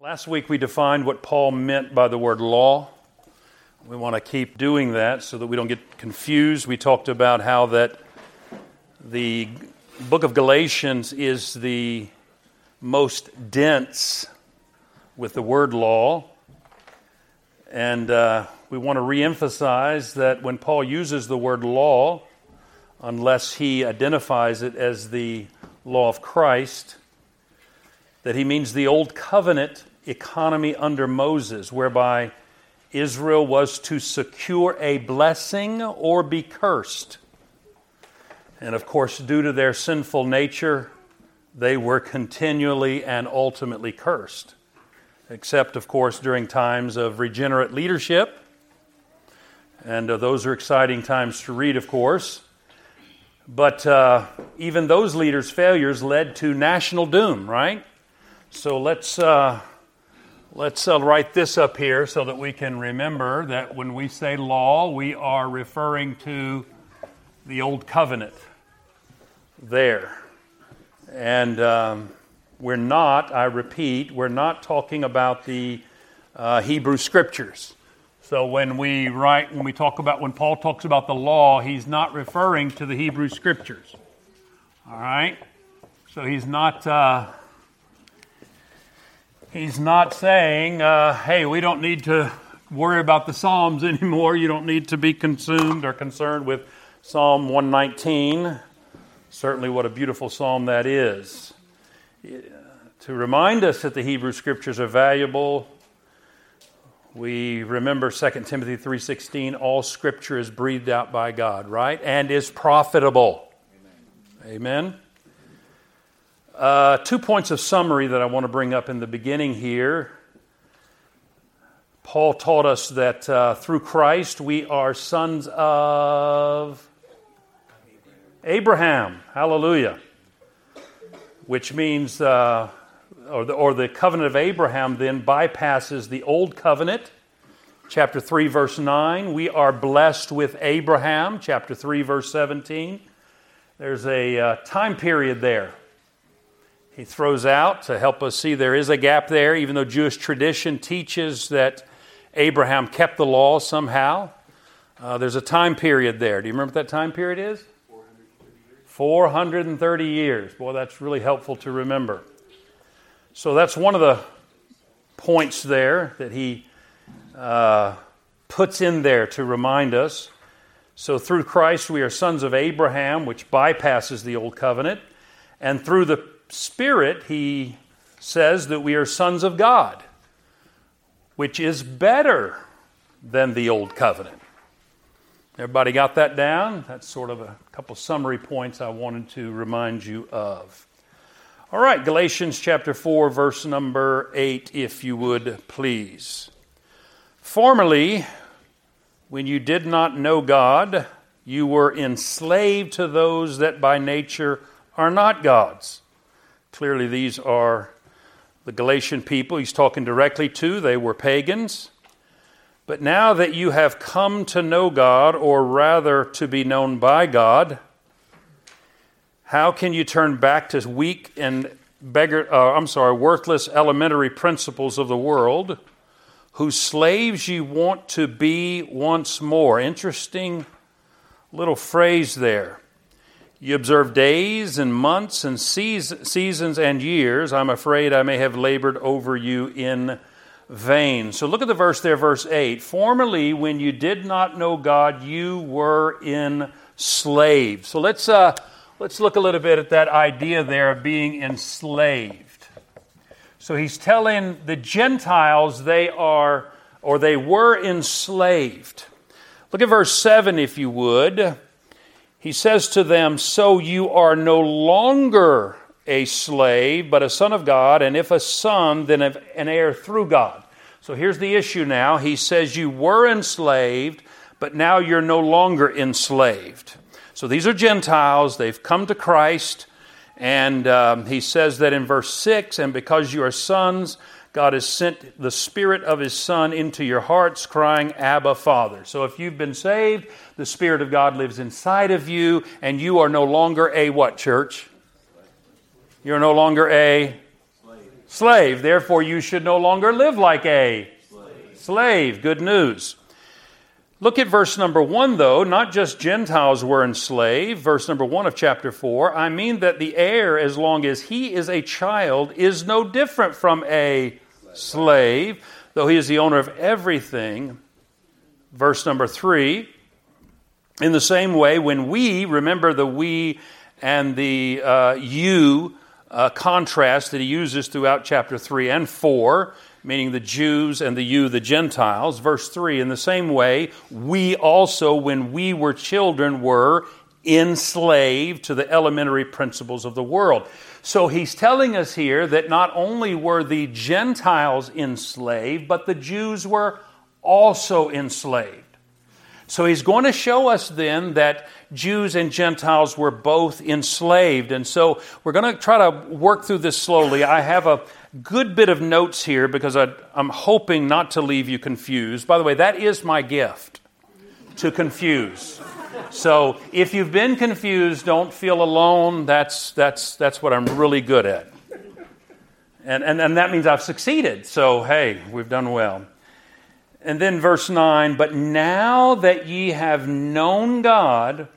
Last week we defined what Paul meant by the word law. We want to keep doing that so that we don't get confused. We talked about how that the book of Galatians is the most dense with the word law. And uh, we want to reemphasize that when Paul uses the word law, unless he identifies it as the law of Christ, that he means the old covenant economy under Moses, whereby Israel was to secure a blessing or be cursed. And of course, due to their sinful nature, they were continually and ultimately cursed. Except, of course, during times of regenerate leadership. And uh, those are exciting times to read, of course. But uh, even those leaders' failures led to national doom, right? So let's uh, Let's uh, write this up here so that we can remember that when we say law, we are referring to the Old Covenant there. And um, we're not, I repeat, we're not talking about the uh, Hebrew Scriptures. So when we write, when we talk about, when Paul talks about the law, he's not referring to the Hebrew Scriptures. All right? So he's not. Uh, He's not saying, uh, hey, we don't need to worry about the Psalms anymore. You don't need to be consumed or concerned with Psalm 119. Certainly, what a beautiful psalm that is. To remind us that the Hebrew Scriptures are valuable, we remember 2 Timothy 3:16 all scripture is breathed out by God, right? And is profitable. Amen. Amen. Uh, two points of summary that I want to bring up in the beginning here. Paul taught us that uh, through Christ we are sons of Abraham. Hallelujah. Which means, uh, or, the, or the covenant of Abraham then bypasses the old covenant. Chapter 3, verse 9. We are blessed with Abraham. Chapter 3, verse 17. There's a uh, time period there he throws out to help us see there is a gap there, even though Jewish tradition teaches that Abraham kept the law somehow. Uh, there's a time period there. Do you remember what that time period is? 430 years. Boy, that's really helpful to remember. So that's one of the points there that he uh, puts in there to remind us. So through Christ, we are sons of Abraham, which bypasses the old covenant. And through the Spirit, he says that we are sons of God, which is better than the old covenant. Everybody got that down? That's sort of a couple summary points I wanted to remind you of. All right, Galatians chapter 4, verse number 8, if you would please. Formerly, when you did not know God, you were enslaved to those that by nature are not God's. Clearly, these are the Galatian people he's talking directly to. They were pagans. But now that you have come to know God, or rather to be known by God, how can you turn back to weak and beggar, uh, I'm sorry, worthless elementary principles of the world, whose slaves you want to be once more? Interesting little phrase there. You observe days and months and seasons and years. I'm afraid I may have labored over you in vain. So look at the verse there, verse 8. Formerly, when you did not know God, you were enslaved. So let's, uh, let's look a little bit at that idea there of being enslaved. So he's telling the Gentiles they are, or they were enslaved. Look at verse 7, if you would he says to them, So you are no longer a slave, but a son of God, and if a son, then an heir through God. So here's the issue now. He says, You were enslaved, but now you're no longer enslaved. So these are Gentiles. They've come to Christ. And um, he says that in verse 6 And because you are sons, God has sent the Spirit of His Son into your hearts, crying, Abba, Father. So if you've been saved, the Spirit of God lives inside of you, and you are no longer a what, church? You're no longer a Slave. Therefore, you should no longer live like a slave. slave. Good news. Look at verse number one, though. Not just Gentiles were enslaved. Verse number one of chapter four. I mean that the heir, as long as he is a child, is no different from a slave, though he is the owner of everything. Verse number three. In the same way, when we, remember the we and the uh, you uh, contrast that he uses throughout chapter 3 and 4, meaning the Jews and the you, the Gentiles. Verse 3 In the same way, we also, when we were children, were enslaved to the elementary principles of the world. So he's telling us here that not only were the Gentiles enslaved, but the Jews were also enslaved. So he's going to show us then that Jews and Gentiles were both enslaved. And so we're going to try to work through this slowly. I have a good bit of notes here because I, am hoping not to leave you confused. By the way, that is my gift to confuse. So if you've been confused, don't feel alone. That's, that's, that's what I'm really good at. And, and, and that means I've succeeded. So, hey, we've done well. And then verse 9, but now that ye have known God,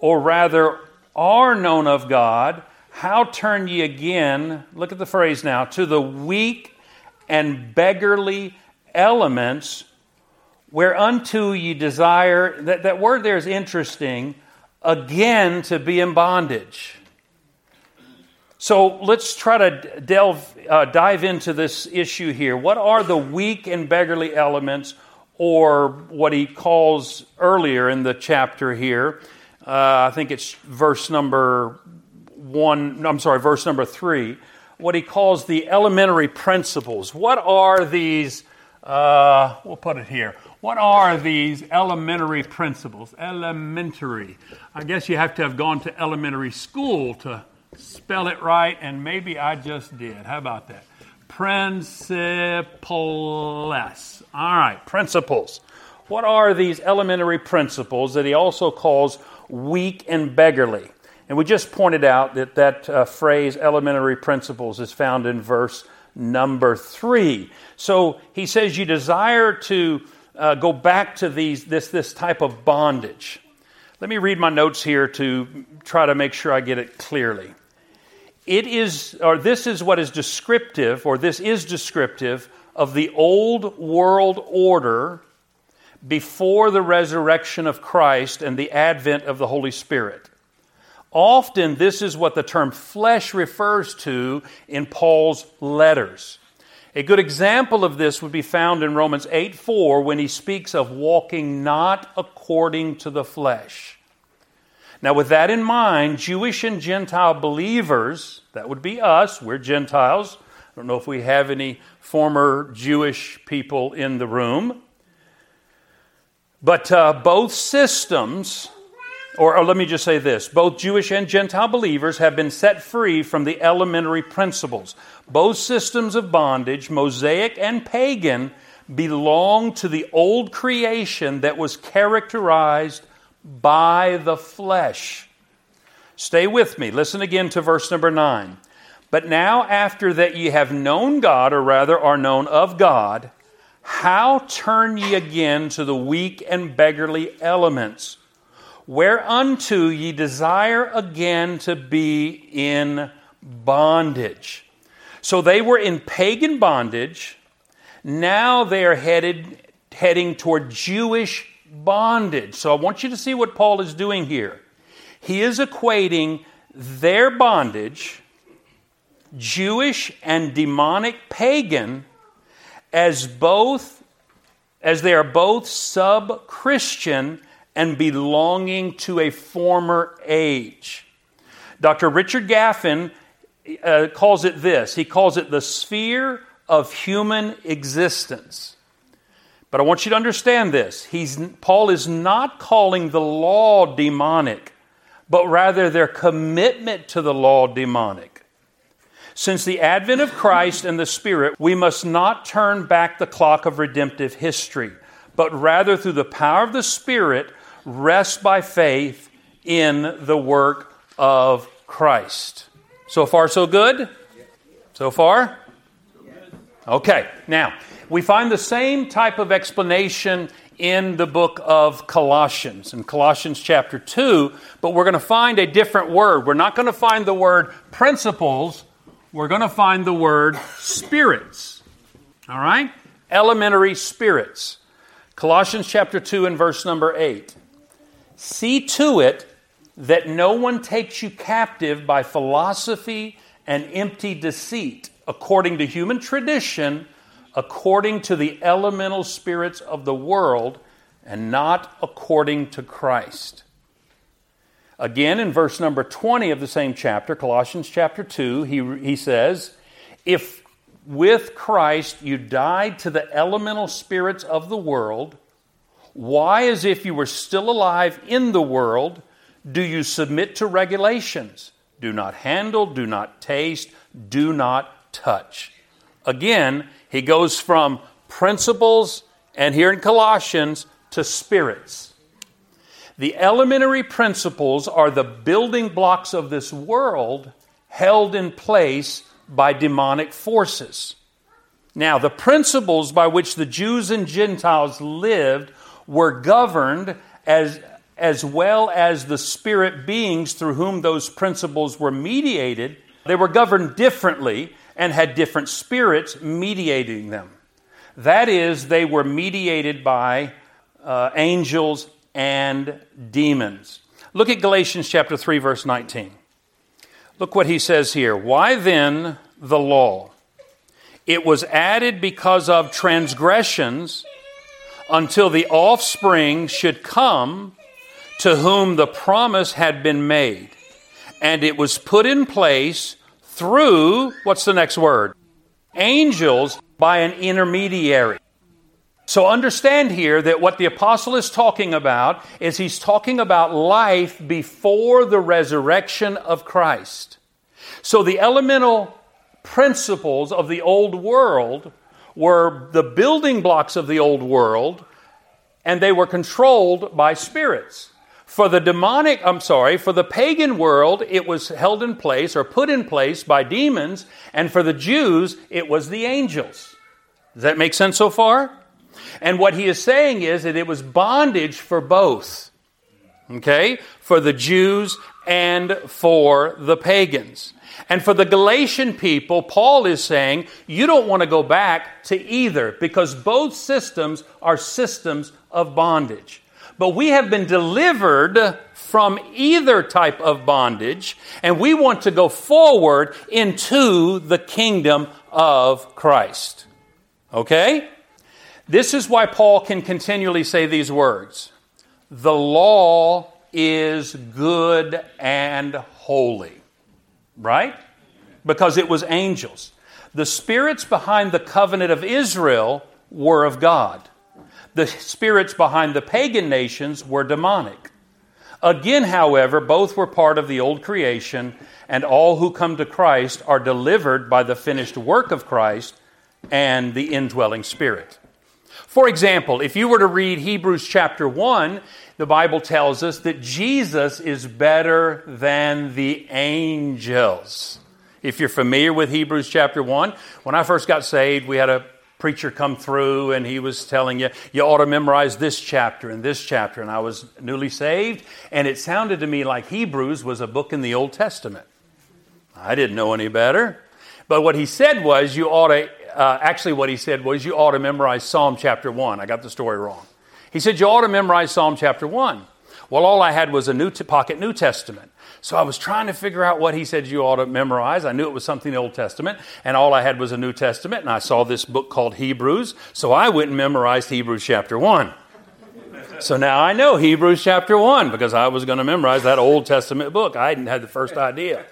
or rather are known of God, how turn ye again, look at the phrase now, to the weak and beggarly elements whereunto ye desire, that, that word there is interesting, again to be in bondage. So let's try to delve, uh, dive into this issue here. What are the weak and beggarly elements, or what he calls earlier in the chapter here? Uh, I think it's verse number one, I'm sorry, verse number three. What he calls the elementary principles. What are these? Uh, we'll put it here. What are these elementary principles? Elementary. I guess you have to have gone to elementary school to spell it right, and maybe I just did. How about that? Principles. All right, principles. What are these elementary principles that he also calls weak and beggarly? And we just pointed out that that uh, phrase, elementary principles, is found in verse number three. So he says, You desire to uh, go back to these, this, this type of bondage. Let me read my notes here to try to make sure I get it clearly it is, or this is what is descriptive, or this is descriptive of the old world order before the resurrection of Christ and the advent of the Holy Spirit. Often, this is what the term flesh refers to in Paul's letters. A good example of this would be found in Romans 8 4 when he speaks of walking not according to the flesh. Now, with that in mind, Jewish and Gentile believers, that would be us, we're Gentiles. I don't know if we have any former Jewish people in the room. But uh, both systems, or, or let me just say this both Jewish and Gentile believers have been set free from the elementary principles. Both systems of bondage, Mosaic and pagan, belong to the old creation that was characterized by the flesh. Stay with me. Listen again to verse number 9. But now, after that ye have known God, or rather are known of God, how turn ye again to the weak and beggarly elements, whereunto ye desire again to be in bondage? So they were in pagan bondage. Now they are headed, heading toward Jewish bondage. So I want you to see what Paul is doing here. He is equating their bondage, Jewish and demonic pagan, as both as they are both sub-Christian and belonging to a former age. Dr. Richard Gaffin uh, calls it this. He calls it the sphere of human existence. But I want you to understand this. He's, Paul is not calling the law demonic, but rather their commitment to the law demonic. Since the advent of Christ and the Spirit, we must not turn back the clock of redemptive history, but rather through the power of the Spirit, rest by faith in the work of Christ. So far, so good? So far? Okay, now, we find the same type of explanation in the book of Colossians, in Colossians chapter 2, but we're going to find a different word. We're not going to find the word principles, we're going to find the word spirits. All right? Elementary spirits. Colossians chapter 2 and verse number 8. See to it that no one takes you captive by philosophy and empty deceit, according to human tradition, according to the elemental spirits of the world, and not according to Christ. Again, in verse number 20 of the same chapter, Colossians chapter 2, he, he says, If with Christ you died to the elemental spirits of the world, why, as if you were still alive in the world, do you submit to regulations? Do not handle, do not taste, do not touch. Again, he goes from principles and here in Colossians to spirits. The elementary principles are the building blocks of this world held in place by demonic forces. Now, the principles by which the Jews and Gentiles lived were governed as, as well as the spirit beings through whom those principles were mediated. They were governed differently and had different spirits mediating them. That is, they were mediated by uh, angels and demons. Look at Galatians chapter 3 verse 19. Look what he says here. Why then the law? It was added because of transgressions until the offspring should come to whom the promise had been made. And it was put in place through, what's the next word? Angels by an intermediary. So understand here that what the apostle is talking about is he's talking about life before the resurrection of Christ. So the elemental principles of the old world were the building blocks of the old world, and they were controlled by spirits. For the demonic, I'm sorry, for the pagan world, it was held in place or put in place by demons, and for the Jews, it was the angels. Does that make sense so far? And what he is saying is that it was bondage for both. Okay? For the Jews and for the pagans. And for the Galatian people, Paul is saying, you don't want to go back to either because both systems are systems of bondage. But we have been delivered from either type of bondage, and we want to go forward into the kingdom of Christ. Okay? This is why Paul can continually say these words The law is good and holy right? Because it was angels. The spirits behind the covenant of Israel were of God. The spirits behind the pagan nations were demonic. Again, however, both were part of the old creation, and all who come to Christ are delivered by the finished work of Christ and the indwelling spirit. For example, if you were to read Hebrews chapter 1, the Bible tells us that Jesus is better than the angels. If you're familiar with Hebrews chapter 1, when I first got saved, we had a preacher come through and he was telling you, you ought to memorize this chapter and this chapter. And I was newly saved, and it sounded to me like Hebrews was a book in the Old Testament. I didn't know any better. But what he said was, you ought to, uh, actually, what he said was, you ought to memorize Psalm chapter 1. I got the story wrong. He said, You ought to memorize Psalm chapter 1. Well, all I had was a new t- pocket New Testament. So I was trying to figure out what he said you ought to memorize. I knew it was something Old Testament, and all I had was a New Testament, and I saw this book called Hebrews. So I went and memorized Hebrews chapter 1. So now I know Hebrews chapter 1 because I was going to memorize that Old Testament book. I hadn't had the first idea.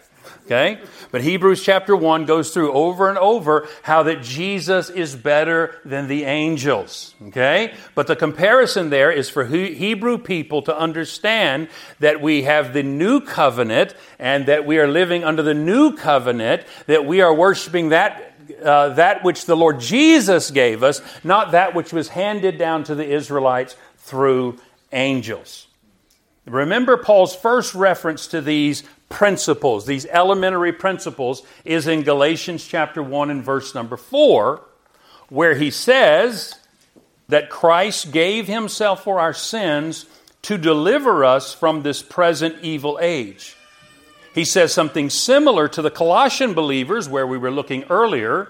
Okay? But Hebrews chapter 1 goes through over and over how that Jesus is better than the angels. Okay? But the comparison there is for Hebrew people to understand that we have the new covenant and that we are living under the new covenant, that we are worshiping that. Uh, that which the Lord Jesus gave us, not that which was handed down to the Israelites through angels. Remember Paul's first reference to these principles, these elementary principles, is in Galatians chapter 1 and verse number 4, where he says that Christ gave himself for our sins to deliver us from this present evil age. He says something similar to the Colossian believers, where we were looking earlier,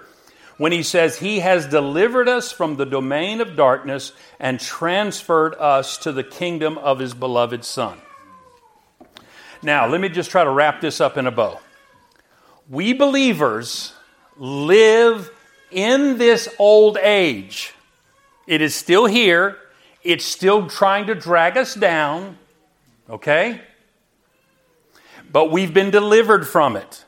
when he says, He has delivered us from the domain of darkness and transferred us to the kingdom of His beloved Son. Now, let me just try to wrap this up in a bow. We believers live in this old age. It is still here, it's still trying to drag us down, okay? But we've been delivered from it.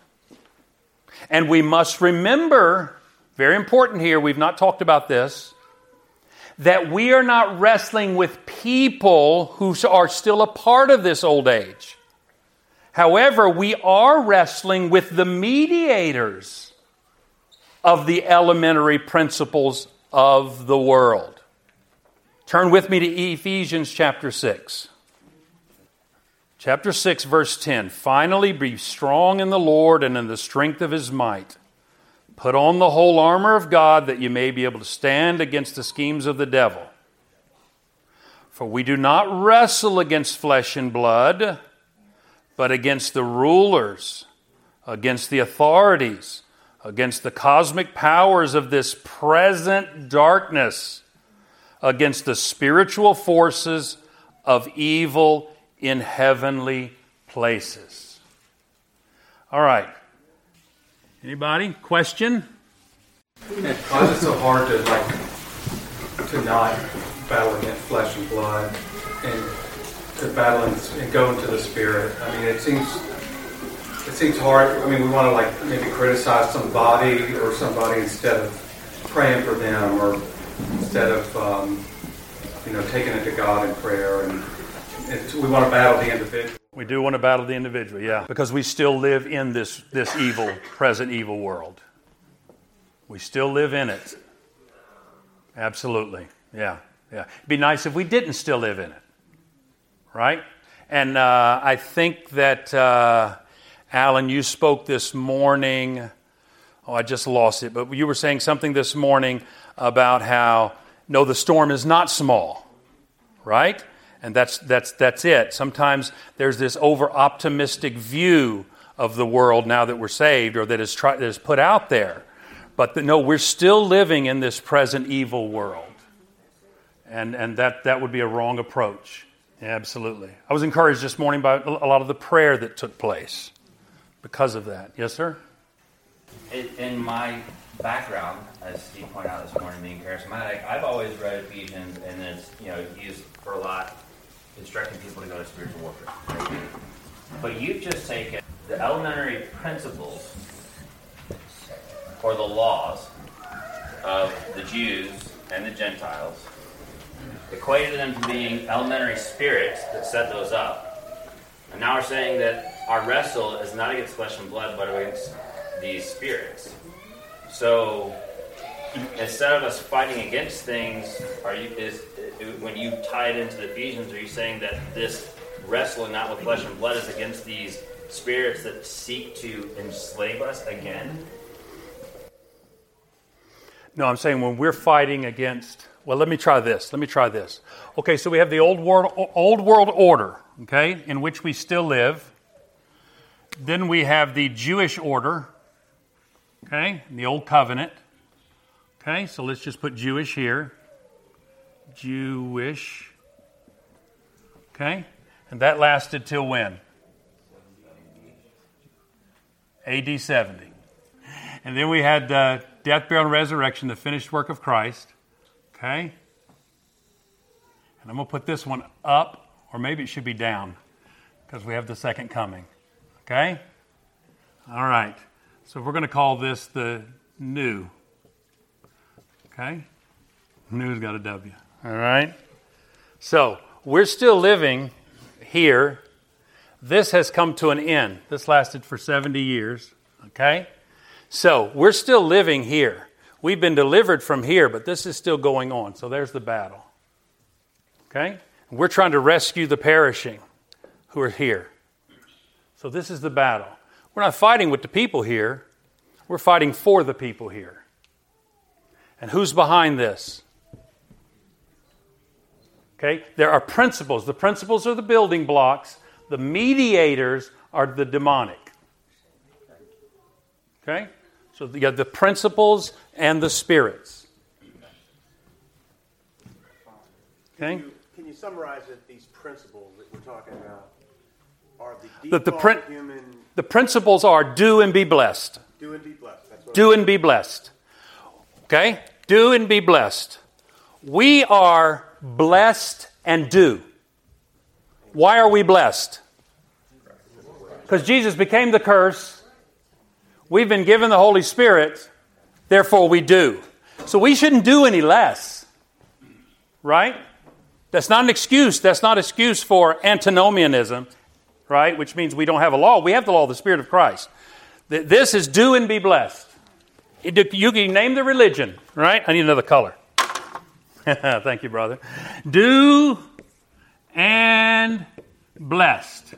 And we must remember, very important here, we've not talked about this, that we are not wrestling with people who are still a part of this old age. However, we are wrestling with the mediators of the elementary principles of the world. Turn with me to Ephesians chapter 6. Chapter 6, verse 10. Finally, be strong in the Lord and in the strength of his might. Put on the whole armor of God that you may be able to stand against the schemes of the devil. For we do not wrestle against flesh and blood but against the rulers, against the authorities, against the cosmic powers of this present darkness, against the spiritual forces of evil in heavenly places. All right. Anybody? Question? Why is it so hard to like to not battle against flesh and blood and to battle and, and go into the spirit. I mean, it seems it seems hard. I mean, we want to like maybe criticize somebody or somebody instead of praying for them, or instead of um, you know taking it to God in prayer, and we want to battle the individual. We do want to battle the individual, yeah, because we still live in this this evil, present evil world. We still live in it. Absolutely, yeah, yeah. It'd be nice if we didn't still live in it right? And uh, I think that, uh, Alan, you spoke this morning. Oh, I just lost it, but you were saying something this morning about how, no, the storm is not small, right? And that's, that's, that's it. Sometimes there's this over optimistic view of the world now that we're saved or that is, try, that is put out there. But the, no, we're still living in this present evil world. And, and that, that would be a wrong approach. Absolutely. I was encouraged this morning by a lot of the prayer that took place because of that. Yes, sir? In my background, as Steve pointed out this morning, being charismatic, I've always read Ephesians and it's you know used for a lot, instructing people to go to spiritual warfare. But you've just taken the elementary principles or the laws of the Jews and the Gentiles equated them to being elementary spirits that set those up. And now we're saying that our wrestle is not against flesh and blood, but against these spirits. So instead of us fighting against things, are you is when you tie it into the Ephesians, are you saying that this wrestling not with flesh and blood is against these spirits that seek to enslave us again? No, I'm saying when we're fighting against well, let me try this. Let me try this. Okay, so we have the old world, old world order, okay, in which we still live. Then we have the Jewish order, okay, the old covenant. Okay, so let's just put Jewish here. Jewish. Okay, and that lasted till when? AD 70. And then we had uh, death, burial, and resurrection, the finished work of Christ. Okay? And I'm going to put this one up, or maybe it should be down, because we have the second coming. Okay? All right. So we're going to call this the new. Okay? New's got a W. All right? So we're still living here. This has come to an end. This lasted for 70 years. Okay? So we're still living here. We've been delivered from here, but this is still going on. So there's the battle. Okay? We're trying to rescue the perishing who are here. So this is the battle. We're not fighting with the people here, we're fighting for the people here. And who's behind this? Okay, there are principles. The principles are the building blocks, the mediators are the demonic. Okay? So you have the principles and the spirits. Okay? Can you, can you summarize it, these principles that we're talking about? Are the, the, the, prin- human... the principles are do and be blessed. Do and be blessed. do and be blessed. Okay? Do and be blessed. We are blessed and do. Why are we blessed? Because Jesus became the curse. We've been given the Holy Spirit, therefore we do. So we shouldn't do any less. Right? That's not an excuse. That's not an excuse for antinomianism, right? Which means we don't have a law. We have the law of the Spirit of Christ. This is do and be blessed. You can name the religion, right? I need another color. Thank you, brother. Do and blessed.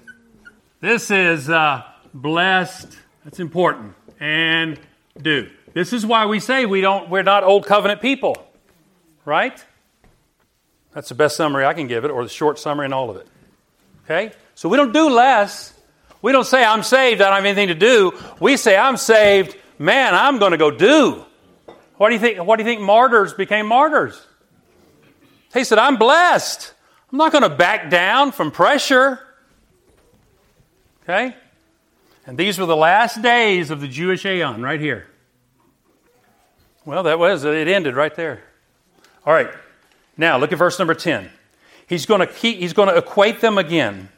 This is uh, blessed. That's important. And do. This is why we say we don't. We're not old covenant people, right? That's the best summary I can give it, or the short summary in all of it. Okay? So we don't do less. We don't say, I'm saved, I don't have anything to do. We say, I'm saved, man, I'm going to go do. What do you think? What do you think martyrs became martyrs? He said, I'm blessed. I'm not going to back down from pressure. Okay? And these were the last days of the Jewish aeon, right here. Well, that was, it ended right there. All right. Now, look at verse number 10. He's going to, keep, he's going to equate them again.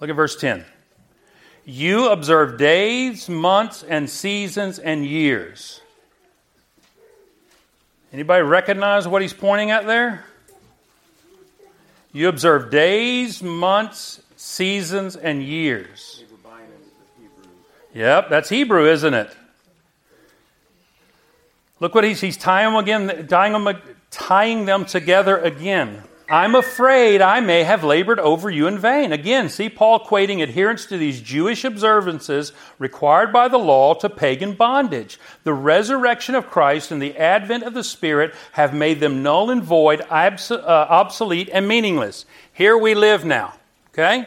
Look at verse 10. You observe days, months, and seasons and years. Anybody recognize what he's pointing at there? You observe days, months, seasons, and years. Yep, that's Hebrew, isn't it? Look what he's, he's tying them again, tying them, tying them together again. I'm afraid I may have labored over you in vain. Again, see Paul equating adherence to these Jewish observances required by the law to pagan bondage. The resurrection of Christ and the advent of the Spirit have made them null and void, uh, obsolete, and meaningless. Here we live now. Okay?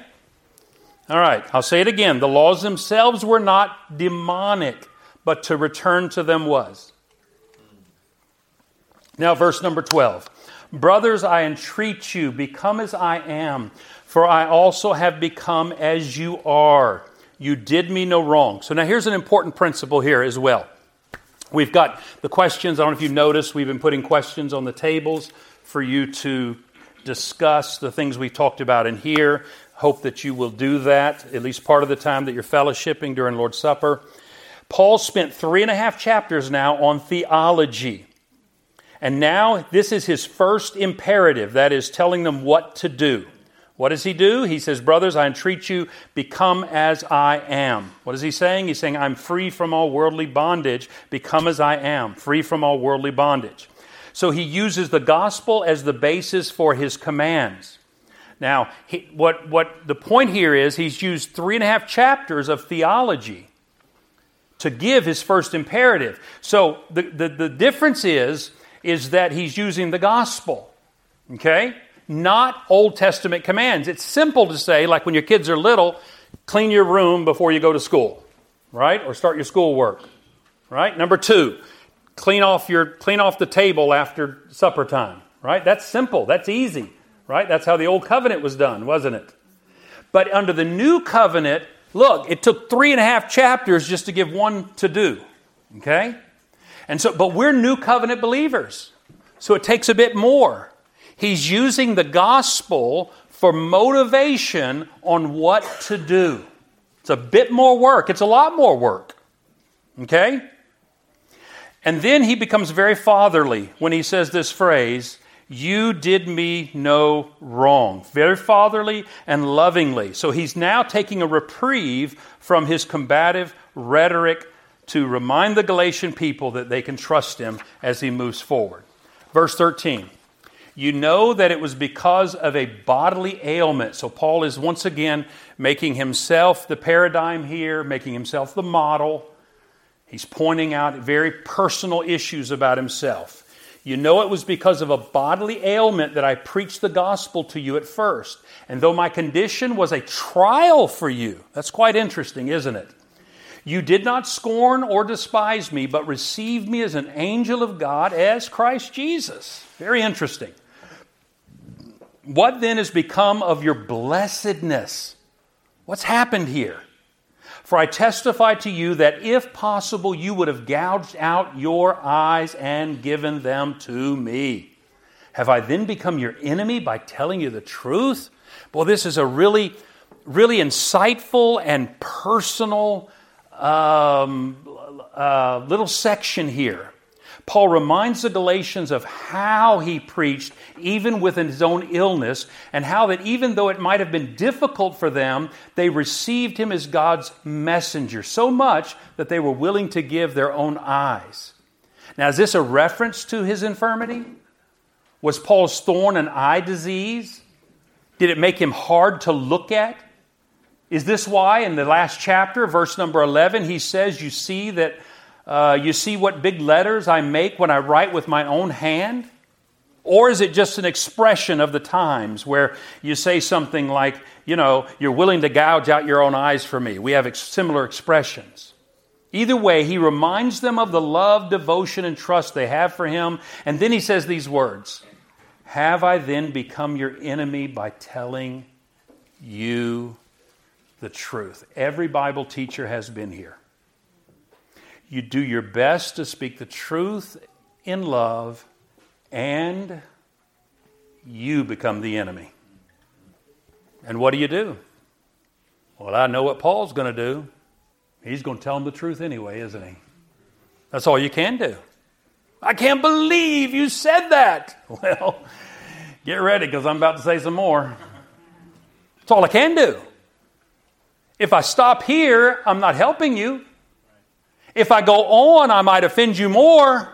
All right, I'll say it again. The laws themselves were not demonic, but to return to them was. Now, verse number 12. Brothers, I entreat you, become as I am, for I also have become as you are. You did me no wrong. So now here's an important principle here as well. We've got the questions. I don't know if you noticed, we've been putting questions on the tables for you to discuss the things we talked about in here. Hope that you will do that at least part of the time that you're fellowshipping during Lord's Supper. Paul spent three and a half chapters now on theology. And now this is his first imperative, that is, telling them what to do. What does he do? He says, Brothers, I entreat you, become as I am. What is he saying? He's saying, I'm free from all worldly bondage, become as I am, free from all worldly bondage. So he uses the gospel as the basis for his commands. Now, he, what, what the point here is, he's used three and a half chapters of theology to give his first imperative. So the, the, the difference is, is that he's using the gospel, okay? Not Old Testament commands. It's simple to say, like when your kids are little, clean your room before you go to school, right? Or start your schoolwork, right? Number two, clean off your clean off the table after supper time, right? That's simple. That's easy, right? That's how the old covenant was done, wasn't it? But under the new covenant, look, it took three and a half chapters just to give one to do. Okay? And so, but we're new covenant believers. So it takes a bit more. He's using the gospel for motivation on what to do. It's a bit more work. It's a lot more work. Okay? And then he becomes very fatherly when he says this phrase, You did me no wrong. Very fatherly and lovingly. So he's now taking a reprieve from his combative rhetoric to remind the Galatian people that they can trust him as he moves forward. Verse 13. You know that it was because of a bodily ailment. So, Paul is once again making himself the paradigm here, making himself the model. He's pointing out very personal issues about himself. You know it was because of a bodily ailment that I preached the gospel to you at first. And though my condition was a trial for you, that's quite interesting, isn't it? You did not scorn or despise me, but received me as an angel of God, as Christ Jesus. Very interesting. What then has become of your blessedness? What's happened here? For I testify to you that if possible, you would have gouged out your eyes and given them to me. Have I then become your enemy by telling you the truth? Well, this is a really, really insightful and personal um, uh, little section here. Paul reminds the Galatians of how he preached, even with his own illness, and how that even though it might have been difficult for them, they received him as God's messenger, so much that they were willing to give their own eyes. Now, is this a reference to his infirmity? Was Paul's thorn an eye disease? Did it make him hard to look at? Is this why in the last chapter, verse number 11, he says, You see that uh, you see what big letters I make when I write with my own hand? Or is it just an expression of the times where you say something like, you know, you're willing to gouge out your own eyes for me? We have ex- similar expressions. Either way, he reminds them of the love, devotion, and trust they have for him. And then he says these words Have I then become your enemy by telling you the truth? Every Bible teacher has been here. You do your best to speak the truth in love, and you become the enemy. And what do you do? Well, I know what Paul's going to do. He's going to tell them the truth anyway, isn't he? That's all you can do. I can't believe you said that. Well, get ready because I'm about to say some more. That's all I can do. If I stop here, I'm not helping you. If I go on, I might offend you more.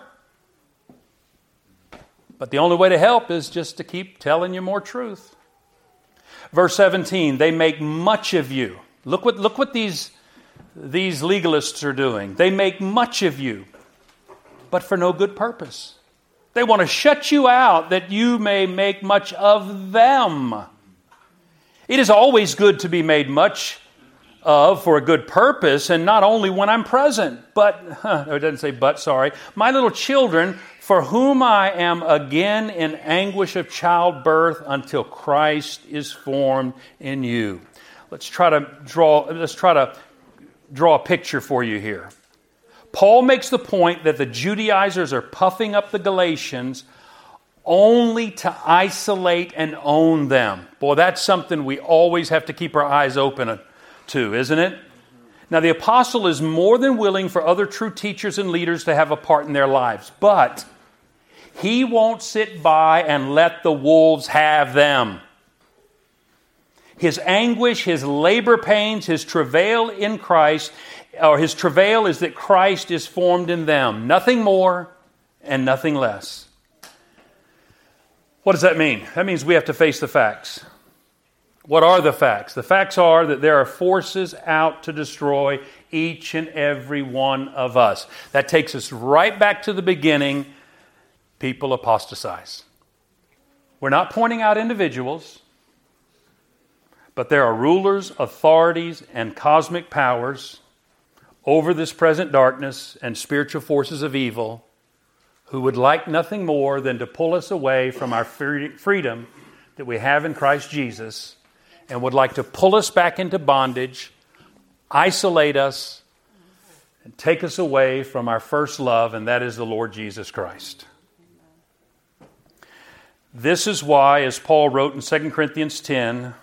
But the only way to help is just to keep telling you more truth. Verse 17, they make much of you. Look what, look what these, these legalists are doing. They make much of you, but for no good purpose. They want to shut you out that you may make much of them. It is always good to be made much of for a good purpose, and not only when I'm present, but, huh, it doesn't say but, sorry, my little children, for whom I am again in anguish of childbirth until Christ is formed in you. Let's try to draw, let's try to draw a picture for you here. Paul makes the point that the Judaizers are puffing up the Galatians only to isolate and own them. Boy, that's something we always have to keep our eyes open isn't it? Now, the apostle is more than willing for other true teachers and leaders to have a part in their lives, but he won't sit by and let the wolves have them. His anguish, his labor pains, his travail in Christ, or his travail is that Christ is formed in them. Nothing more and nothing less. What does that mean? That means we have to face the facts. What are the facts? The facts are that there are forces out to destroy each and every one of us. That takes us right back to the beginning. People apostatize. We're not pointing out individuals, but there are rulers, authorities, and cosmic powers over this present darkness and spiritual forces of evil who would like nothing more than to pull us away from our freedom that we have in Christ Jesus and would like to pull us back into bondage, isolate us, and take us away from our first love, and that is the Lord Jesus Christ. This is why, as Paul wrote in 2 Corinthians 10,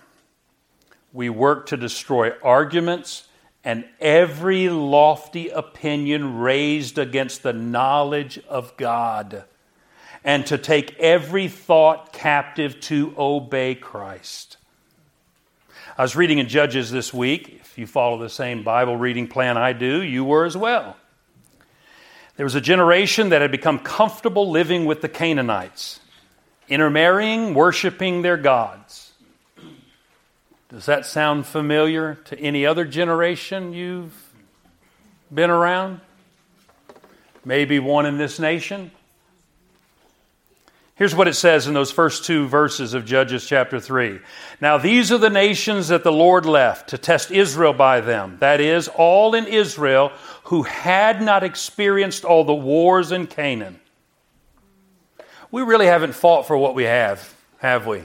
we work to destroy arguments and every lofty opinion raised against the knowledge of God, and to take every thought captive to obey Christ. I was reading in Judges this week. If you follow the same Bible reading plan I do, you were as well. There was a generation that had become comfortable living with the Canaanites, intermarrying, worshiping their gods. Does that sound familiar to any other generation you've been around? maybe one in this nation. Here's what it says in those first two verses of Judges chapter 3. Now, these are the nations that the Lord left to test Israel by them. That is, all in Israel who had not experienced all the wars in Canaan. We really haven't fought for what we have, have we?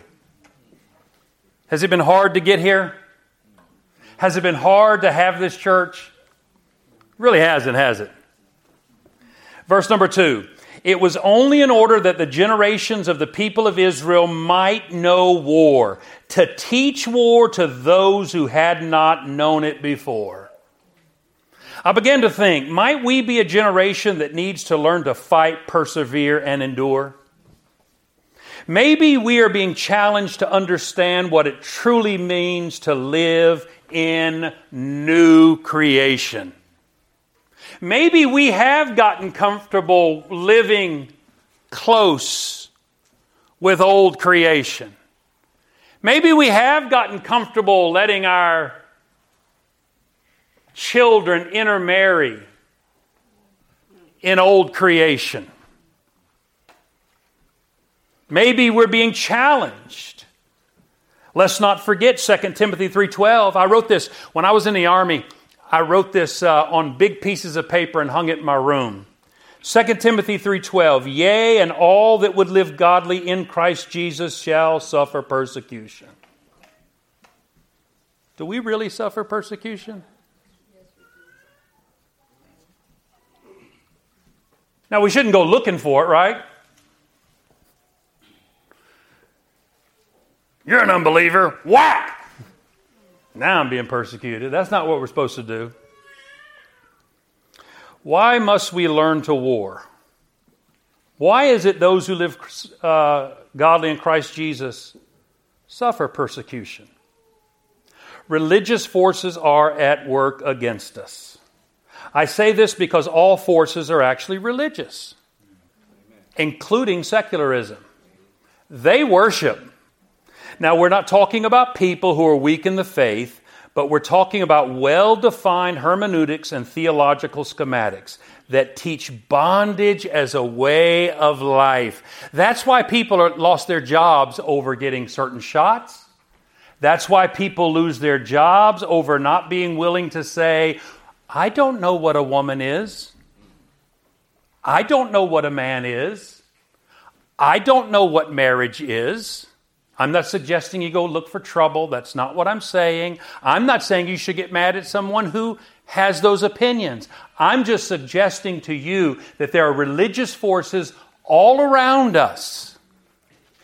Has it been hard to get here? Has it been hard to have this church? really hasn't, has it? Verse number two. It was only in order that the generations of the people of Israel might know war, to teach war to those who had not known it before. I began to think, might we be a generation that needs to learn to fight, persevere, and endure? Maybe we are being challenged to understand what it truly means to live in new creation. Maybe we have gotten comfortable living close with old creation. Maybe we have gotten comfortable letting our children intermarry in old creation. Maybe we're being challenged. Let's not forget 2 Timothy 3:12. I wrote this when I was in the army. I wrote this uh, on big pieces of paper and hung it in my room. 2 Timothy 3:12 Yea and all that would live godly in Christ Jesus shall suffer persecution. Do we really suffer persecution? Now we shouldn't go looking for it, right? You're an unbeliever. Whack! Now I'm being persecuted. That's not what we're supposed to do. Why must we learn to war? Why is it those who live uh, godly in Christ Jesus suffer persecution? Religious forces are at work against us. I say this because all forces are actually religious, including secularism. They worship now, we're not talking about people who are weak in the faith, but we're talking about well defined hermeneutics and theological schematics that teach bondage as a way of life. That's why people are, lost their jobs over getting certain shots. That's why people lose their jobs over not being willing to say, I don't know what a woman is. I don't know what a man is. I don't know what marriage is. I'm not suggesting you go look for trouble. That's not what I'm saying. I'm not saying you should get mad at someone who has those opinions. I'm just suggesting to you that there are religious forces all around us.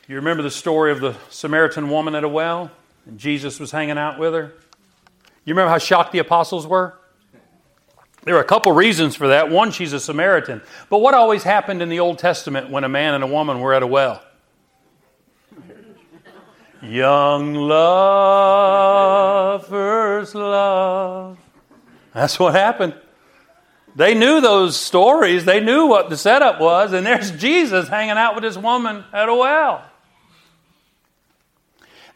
You remember the story of the Samaritan woman at a well? And Jesus was hanging out with her? You remember how shocked the apostles were? There are a couple reasons for that. One, she's a Samaritan. But what always happened in the Old Testament when a man and a woman were at a well? Young lovers love. That's what happened. They knew those stories. They knew what the setup was, and there's Jesus hanging out with this woman at a well.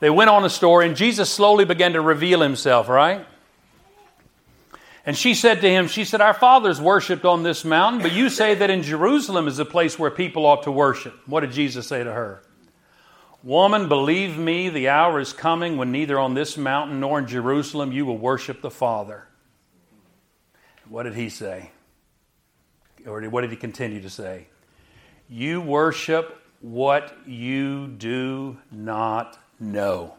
They went on a story, and Jesus slowly began to reveal himself, right? And she said to him, She said, Our fathers worshiped on this mountain, but you say that in Jerusalem is the place where people ought to worship. What did Jesus say to her? Woman, believe me, the hour is coming when neither on this mountain nor in Jerusalem you will worship the Father. What did he say? Or what did he continue to say? You worship what you do not know.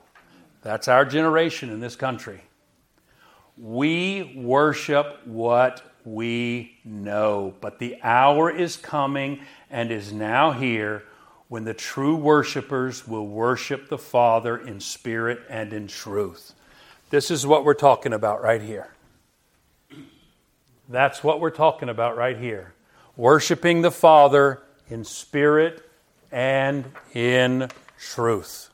That's our generation in this country. We worship what we know, but the hour is coming and is now here when the true worshipers will worship the Father in spirit and in truth. This is what we're talking about right here. That's what we're talking about right here. Worshiping the Father in spirit and in truth.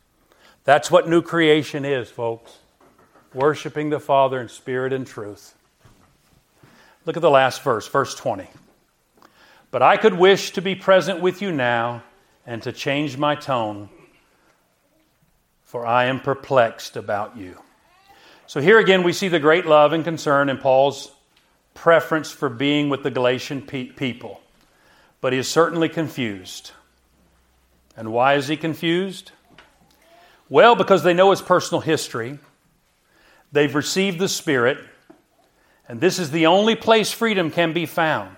That's what new creation is, folks. Worshiping the Father in spirit and truth. Look at the last verse, verse 20. But I could wish to be present with you now and to change my tone, for I am perplexed about you. So here again, we see the great love and concern in Paul's preference for being with the Galatian pe- people. but he is certainly confused. And why is he confused? Well, because they know his personal history. They've received the Spirit, and this is the only place freedom can be found.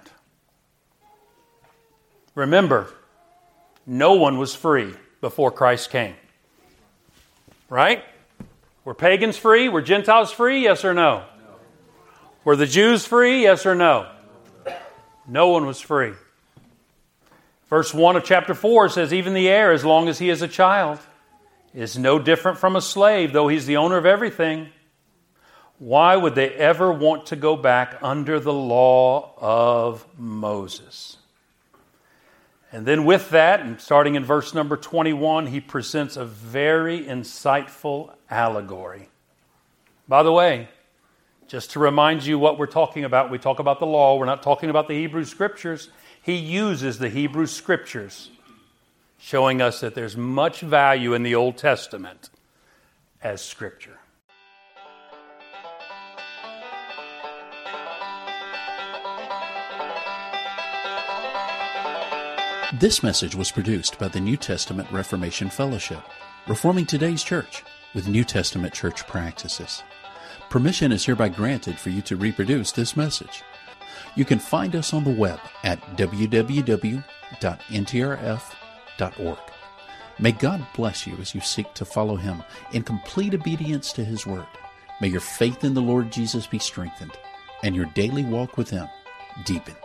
Remember, no one was free before Christ came. Right? Were pagans free? Were Gentiles free? Yes or no? Were the Jews free? Yes or no? No one was free. Verse 1 of chapter 4 says, Even the heir, as long as he is a child, is no different from a slave, though he's the owner of everything. Why would they ever want to go back under the law of Moses? And then, with that, and starting in verse number 21, he presents a very insightful allegory. By the way, just to remind you what we're talking about, we talk about the law, we're not talking about the Hebrew scriptures. He uses the Hebrew scriptures, showing us that there's much value in the Old Testament as scripture. This message was produced by the New Testament Reformation Fellowship, reforming today's church with New Testament church practices. Permission is hereby granted for you to reproduce this message. You can find us on the web at www.ntrf.org. May God bless you as you seek to follow Him in complete obedience to His Word. May your faith in the Lord Jesus be strengthened and your daily walk with Him deepened.